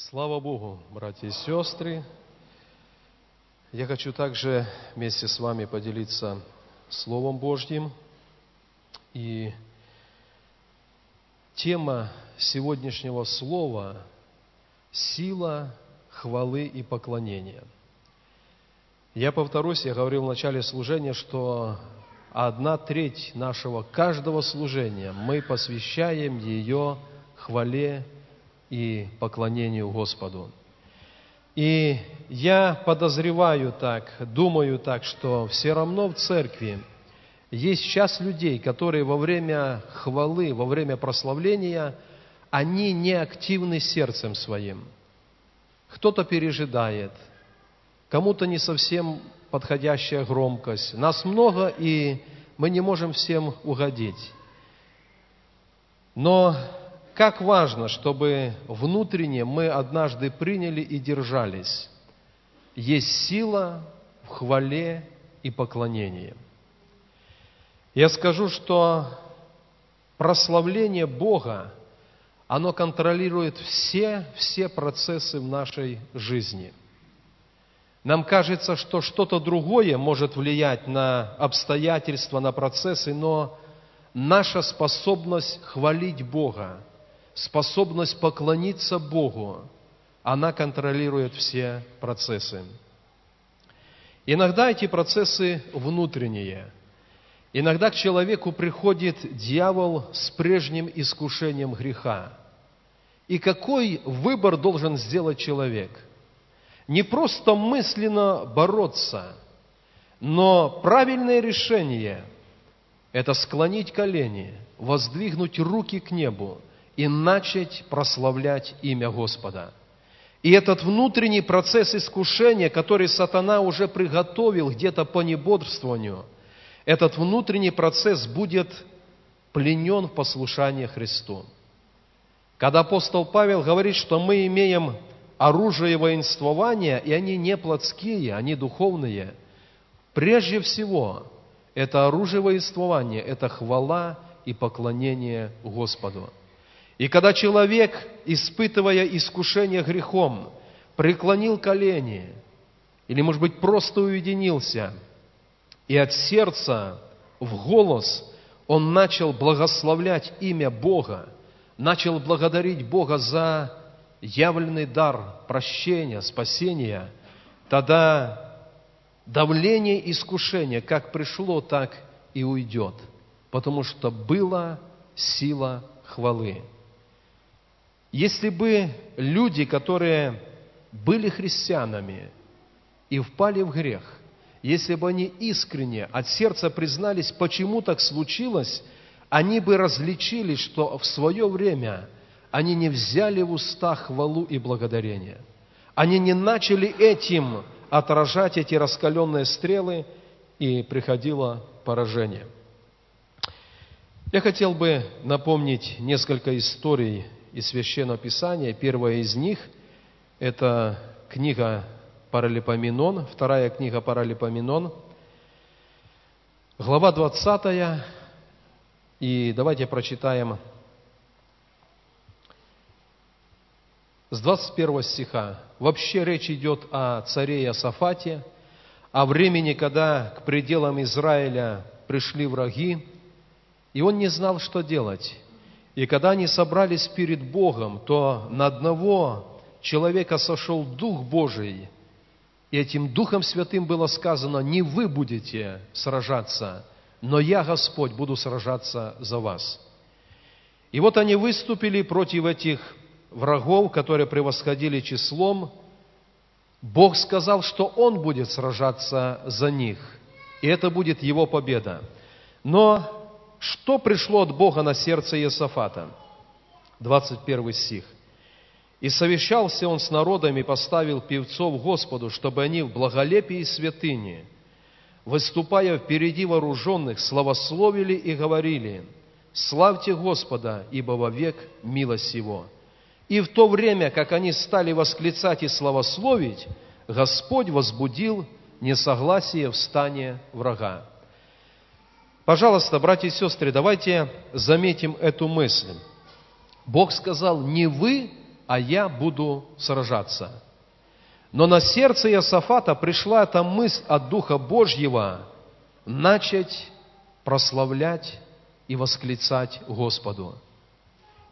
Слава Богу, братья и сестры! Я хочу также вместе с вами поделиться Словом Божьим. И тема сегодняшнего слова – сила хвалы и поклонения. Я повторюсь, я говорил в начале служения, что одна треть нашего каждого служения мы посвящаем ее хвале и поклонению Господу. И я подозреваю так, думаю так, что все равно в церкви есть часть людей, которые во время хвалы, во время прославления, они не активны сердцем своим. Кто-то пережидает, кому-то не совсем подходящая громкость. Нас много, и мы не можем всем угодить. Но как важно, чтобы внутренне мы однажды приняли и держались. Есть сила в хвале и поклонении. Я скажу, что прославление Бога, оно контролирует все, все процессы в нашей жизни. Нам кажется, что что-то другое может влиять на обстоятельства, на процессы, но наша способность хвалить Бога, способность поклониться Богу, она контролирует все процессы. Иногда эти процессы внутренние. Иногда к человеку приходит дьявол с прежним искушением греха. И какой выбор должен сделать человек? Не просто мысленно бороться, но правильное решение – это склонить колени, воздвигнуть руки к небу и начать прославлять имя Господа. И этот внутренний процесс искушения, который сатана уже приготовил где-то по небодрствованию, этот внутренний процесс будет пленен в послушании Христу. Когда апостол Павел говорит, что мы имеем оружие воинствования, и они не плотские, они духовные, прежде всего, это оружие воинствования, это хвала и поклонение Господу. И когда человек, испытывая искушение грехом, преклонил колени, или, может быть, просто уединился, и от сердца в голос он начал благословлять имя Бога, начал благодарить Бога за явленный дар прощения, спасения, тогда давление искушения как пришло, так и уйдет, потому что была сила хвалы. Если бы люди, которые были христианами и впали в грех, если бы они искренне от сердца признались, почему так случилось, они бы различили, что в свое время они не взяли в уста хвалу и благодарение. Они не начали этим отражать эти раскаленные стрелы, и приходило поражение. Я хотел бы напомнить несколько историй из Священного Писания. Первая из них – это книга Паралипоменон, вторая книга Паралипоменон, глава 20, и давайте прочитаем с 21 стиха. Вообще речь идет о царе Иосафате, о времени, когда к пределам Израиля пришли враги, и он не знал, что делать. И когда они собрались перед Богом, то на одного человека сошел Дух Божий, и этим Духом Святым было сказано, не вы будете сражаться, но я, Господь, буду сражаться за вас. И вот они выступили против этих врагов, которые превосходили числом. Бог сказал, что Он будет сражаться за них, и это будет Его победа. Но что пришло от Бога на сердце Иосафата? 21 стих. «И совещался он с народом и поставил певцов Господу, чтобы они в благолепии святыни, выступая впереди вооруженных, славословили и говорили, «Славьте Господа, ибо вовек милость Его». И в то время, как они стали восклицать и славословить, Господь возбудил несогласие в стане врага. Пожалуйста, братья и сестры, давайте заметим эту мысль. Бог сказал, не вы а я буду сражаться. Но на сердце Иосафата пришла эта мысль от Духа Божьего начать прославлять и восклицать Господу.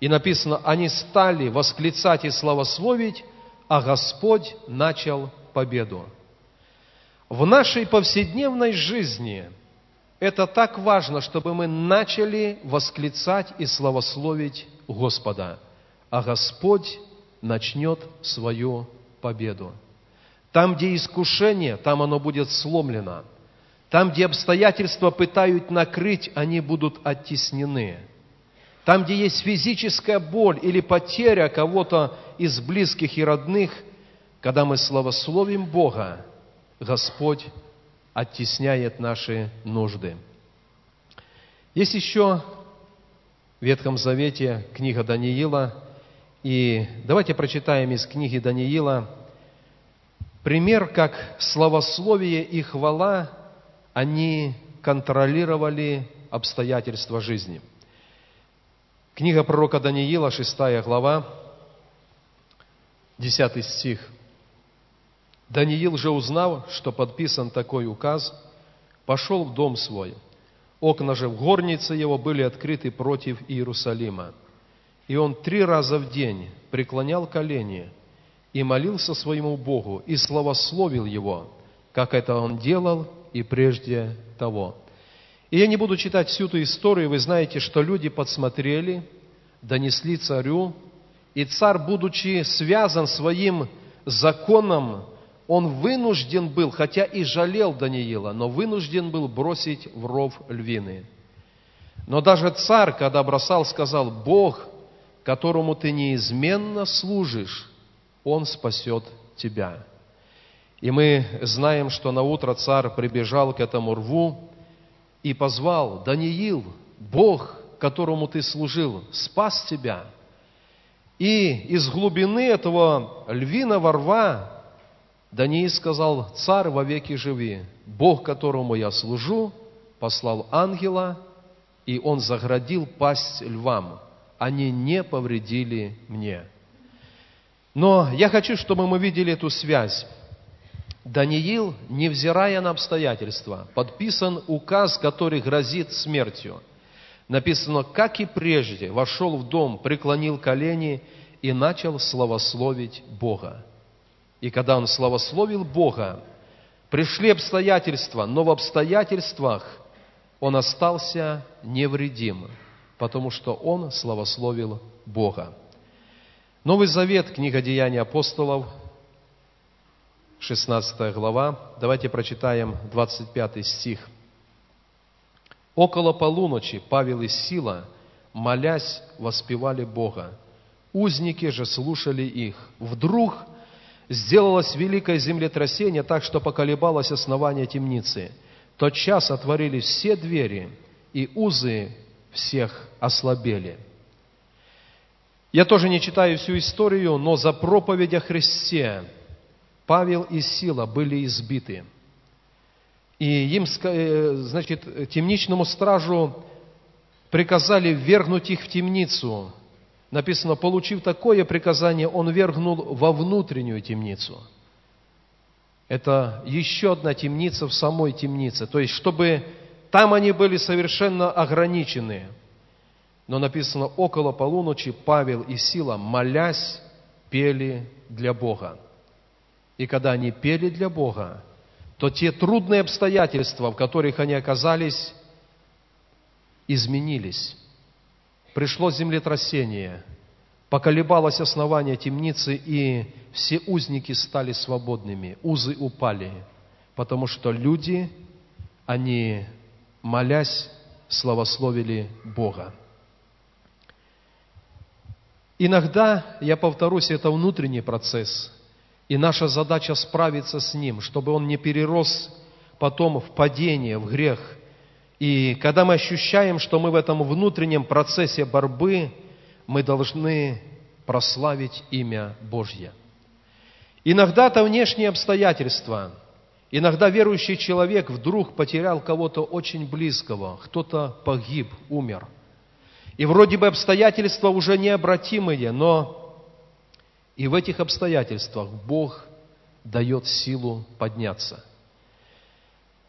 И написано, они стали восклицать и славословить, а Господь начал победу. В нашей повседневной жизни это так важно, чтобы мы начали восклицать и славословить Господа, а Господь начнет свою победу. Там, где искушение, там оно будет сломлено. Там, где обстоятельства пытают накрыть, они будут оттеснены. Там, где есть физическая боль или потеря кого-то из близких и родных, когда мы славословим Бога, Господь оттесняет наши нужды. Есть еще в Ветхом Завете книга Даниила, и давайте прочитаем из книги Даниила пример, как славословие и хвала, они контролировали обстоятельства жизни. Книга пророка Даниила, 6 глава, 10 стих. Даниил же, узнав, что подписан такой указ, пошел в дом свой. Окна же в горнице его были открыты против Иерусалима. И он три раза в день преклонял колени и молился своему Богу, и славословил Его, как это он делал и прежде того. И я не буду читать всю эту историю, вы знаете, что люди подсмотрели, донесли царю, и царь, будучи связан своим законом, он вынужден был, хотя и жалел Даниила, но вынужден был бросить в ров львины. Но даже царь, когда бросал, сказал, Бог, которому ты неизменно служишь, он спасет тебя. И мы знаем, что на утро царь прибежал к этому рву и позвал, Даниил, Бог, которому ты служил, спас тебя. И из глубины этого львиного рва Даниил сказал, царь вовеки живи, Бог, которому я служу, послал ангела, и он заградил пасть львам. Они не повредили мне. Но я хочу, чтобы мы видели эту связь. Даниил, невзирая на обстоятельства, подписан указ, который грозит смертью. Написано, как и прежде, вошел в дом, преклонил колени и начал славословить Бога. И когда он славословил Бога, пришли обстоятельства, но в обстоятельствах он остался невредим, потому что он славословил Бога. Новый Завет, книга Деяний апостолов, 16 глава. Давайте прочитаем 25 стих. «Около полуночи Павел и Сила, молясь, воспевали Бога. Узники же слушали их. Вдруг сделалось великое землетрясение, так что поколебалось основание темницы. Тот час отворились все двери, и узы всех ослабели. Я тоже не читаю всю историю, но за проповедь о Христе Павел и Сила были избиты. И им, э, значит, темничному стражу приказали вергнуть их в темницу. Написано, получив такое приказание, он вергнул во внутреннюю темницу. Это еще одна темница в самой темнице. То есть, чтобы там они были совершенно ограничены – но написано, около полуночи Павел и Сила, молясь, пели для Бога. И когда они пели для Бога, то те трудные обстоятельства, в которых они оказались, изменились. Пришло землетрясение, поколебалось основание темницы, и все узники стали свободными, узы упали, потому что люди, они, молясь, славословили Бога. Иногда, я повторюсь, это внутренний процесс, и наша задача справиться с ним, чтобы он не перерос потом в падение, в грех. И когда мы ощущаем, что мы в этом внутреннем процессе борьбы, мы должны прославить имя Божье. Иногда это внешние обстоятельства. Иногда верующий человек вдруг потерял кого-то очень близкого, кто-то погиб, умер – и вроде бы обстоятельства уже необратимые, но И в этих обстоятельствах Бог дает силу подняться.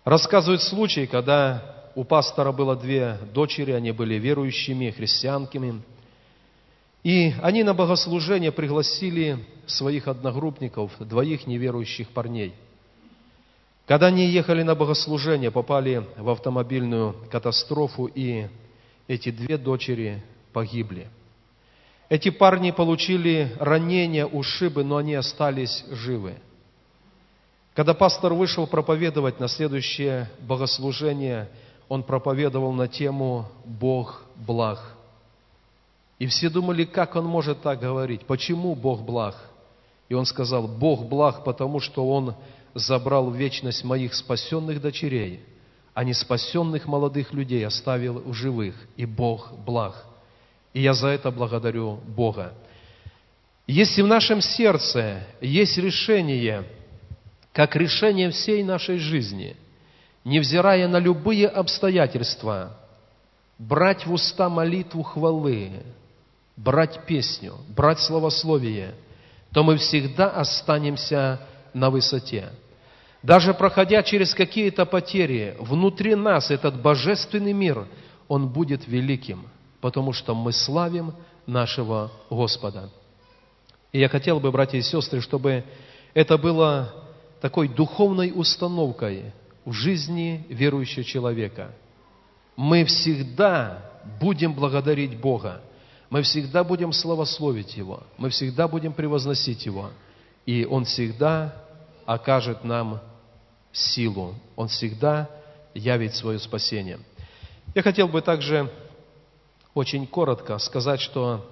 Рассказывают случай, когда у пастора было две дочери, они были верующими, христианками. И они на богослужение пригласили своих одногруппников, двоих неверующих парней. Когда они ехали на богослужение, попали в автомобильную катастрофу, и эти две дочери погибли. Эти парни получили ранения, ушибы, но они остались живы. Когда пастор вышел проповедовать на следующее богослужение, он проповедовал на тему «Бог благ». И все думали, как он может так говорить, почему Бог благ? И он сказал, Бог благ, потому что Он забрал в вечность моих спасенных дочерей, а не спасенных молодых людей оставил в живых, и Бог благ. И я за это благодарю Бога. Если в нашем сердце есть решение, как решение всей нашей жизни, невзирая на любые обстоятельства, брать в уста молитву хвалы, брать песню, брать словословие, то мы всегда останемся на высоте. Даже проходя через какие-то потери, внутри нас этот божественный мир, он будет великим – потому что мы славим нашего Господа. И я хотел бы, братья и сестры, чтобы это было такой духовной установкой в жизни верующего человека. Мы всегда будем благодарить Бога, мы всегда будем славословить Его, мы всегда будем превозносить Его, и Он всегда окажет нам силу, Он всегда явит свое спасение. Я хотел бы также очень коротко сказать, что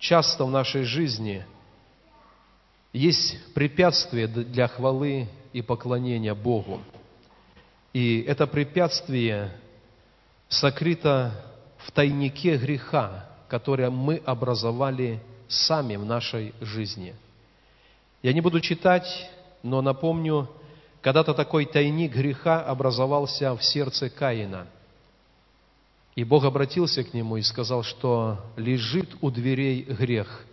часто в нашей жизни есть препятствие для хвалы и поклонения Богу. И это препятствие сокрыто в тайнике греха, которое мы образовали сами в нашей жизни. Я не буду читать, но напомню, когда-то такой тайник греха образовался в сердце Каина – и Бог обратился к нему и сказал, что лежит у дверей грех.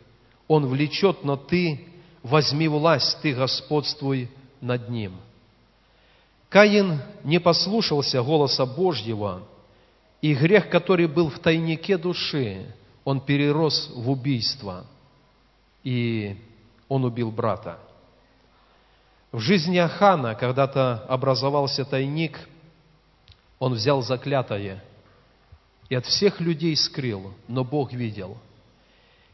Он влечет, но ты возьми власть, ты господствуй над ним. Каин не послушался голоса Божьего, и грех, который был в тайнике души, он перерос в убийство, и он убил брата. В жизни Ахана когда-то образовался тайник, он взял заклятое – и от всех людей скрыл, но Бог видел.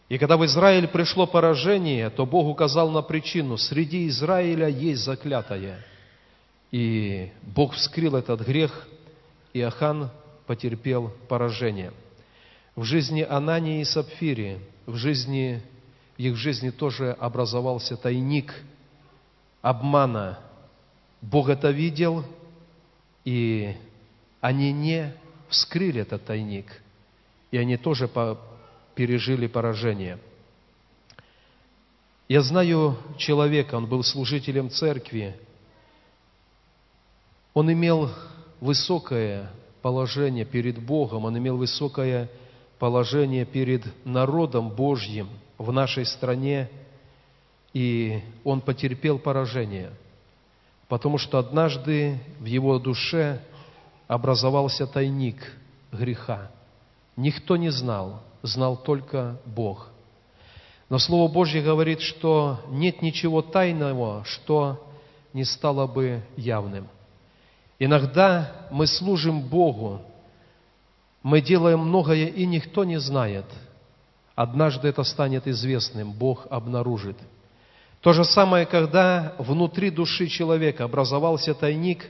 И когда в Израиль пришло поражение, то Бог указал на причину. Среди Израиля есть заклятое. И Бог вскрыл этот грех, и Ахан потерпел поражение. В жизни Анании и Сапфири, в жизни, их жизни тоже образовался тайник обмана. Бог это видел, и они не вскрыли этот тайник, и они тоже пережили поражение. Я знаю человека, он был служителем церкви, он имел высокое положение перед Богом, он имел высокое положение перед народом Божьим в нашей стране, и он потерпел поражение, потому что однажды в его душе – образовался тайник греха. Никто не знал, знал только Бог. Но Слово Божье говорит, что нет ничего тайного, что не стало бы явным. Иногда мы служим Богу, мы делаем многое, и никто не знает. Однажды это станет известным, Бог обнаружит. То же самое, когда внутри души человека образовался тайник,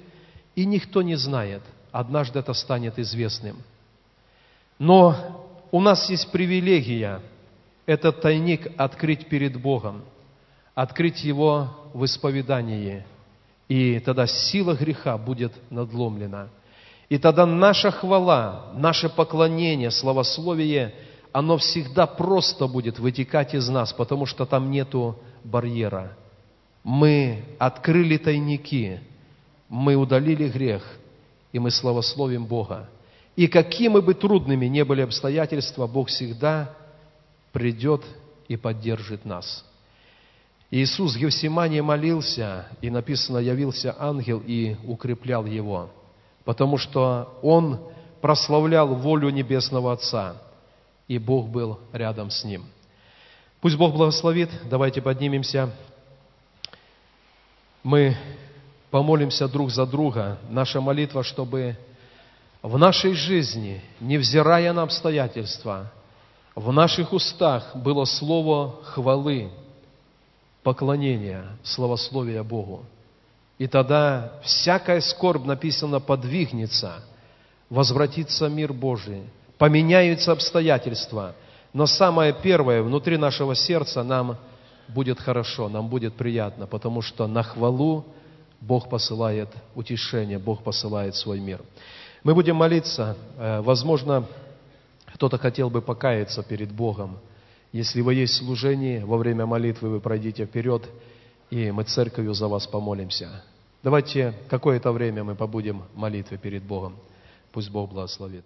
и никто не знает – однажды это станет известным. Но у нас есть привилегия этот тайник открыть перед Богом, открыть его в исповедании, и тогда сила греха будет надломлена. И тогда наша хвала, наше поклонение, славословие, оно всегда просто будет вытекать из нас, потому что там нету барьера. Мы открыли тайники, мы удалили грех – и мы славословим Бога. И какими бы трудными ни были обстоятельства, Бог всегда придет и поддержит нас. Иисус в Гефсимании молился, и написано, явился ангел и укреплял его, потому что он прославлял волю Небесного Отца, и Бог был рядом с ним. Пусть Бог благословит. Давайте поднимемся. Мы помолимся друг за друга. Наша молитва, чтобы в нашей жизни, невзирая на обстоятельства, в наших устах было слово хвалы, поклонения, славословия Богу. И тогда всякая скорбь, написано, подвигнется, возвратится мир Божий, поменяются обстоятельства. Но самое первое, внутри нашего сердца нам будет хорошо, нам будет приятно, потому что на хвалу Бог посылает утешение, Бог посылает свой мир. Мы будем молиться. Э, возможно, кто-то хотел бы покаяться перед Богом. Если вы есть в служении, во время молитвы вы пройдите вперед, и мы церковью за вас помолимся. Давайте какое-то время мы побудем в молитве перед Богом. Пусть Бог благословит.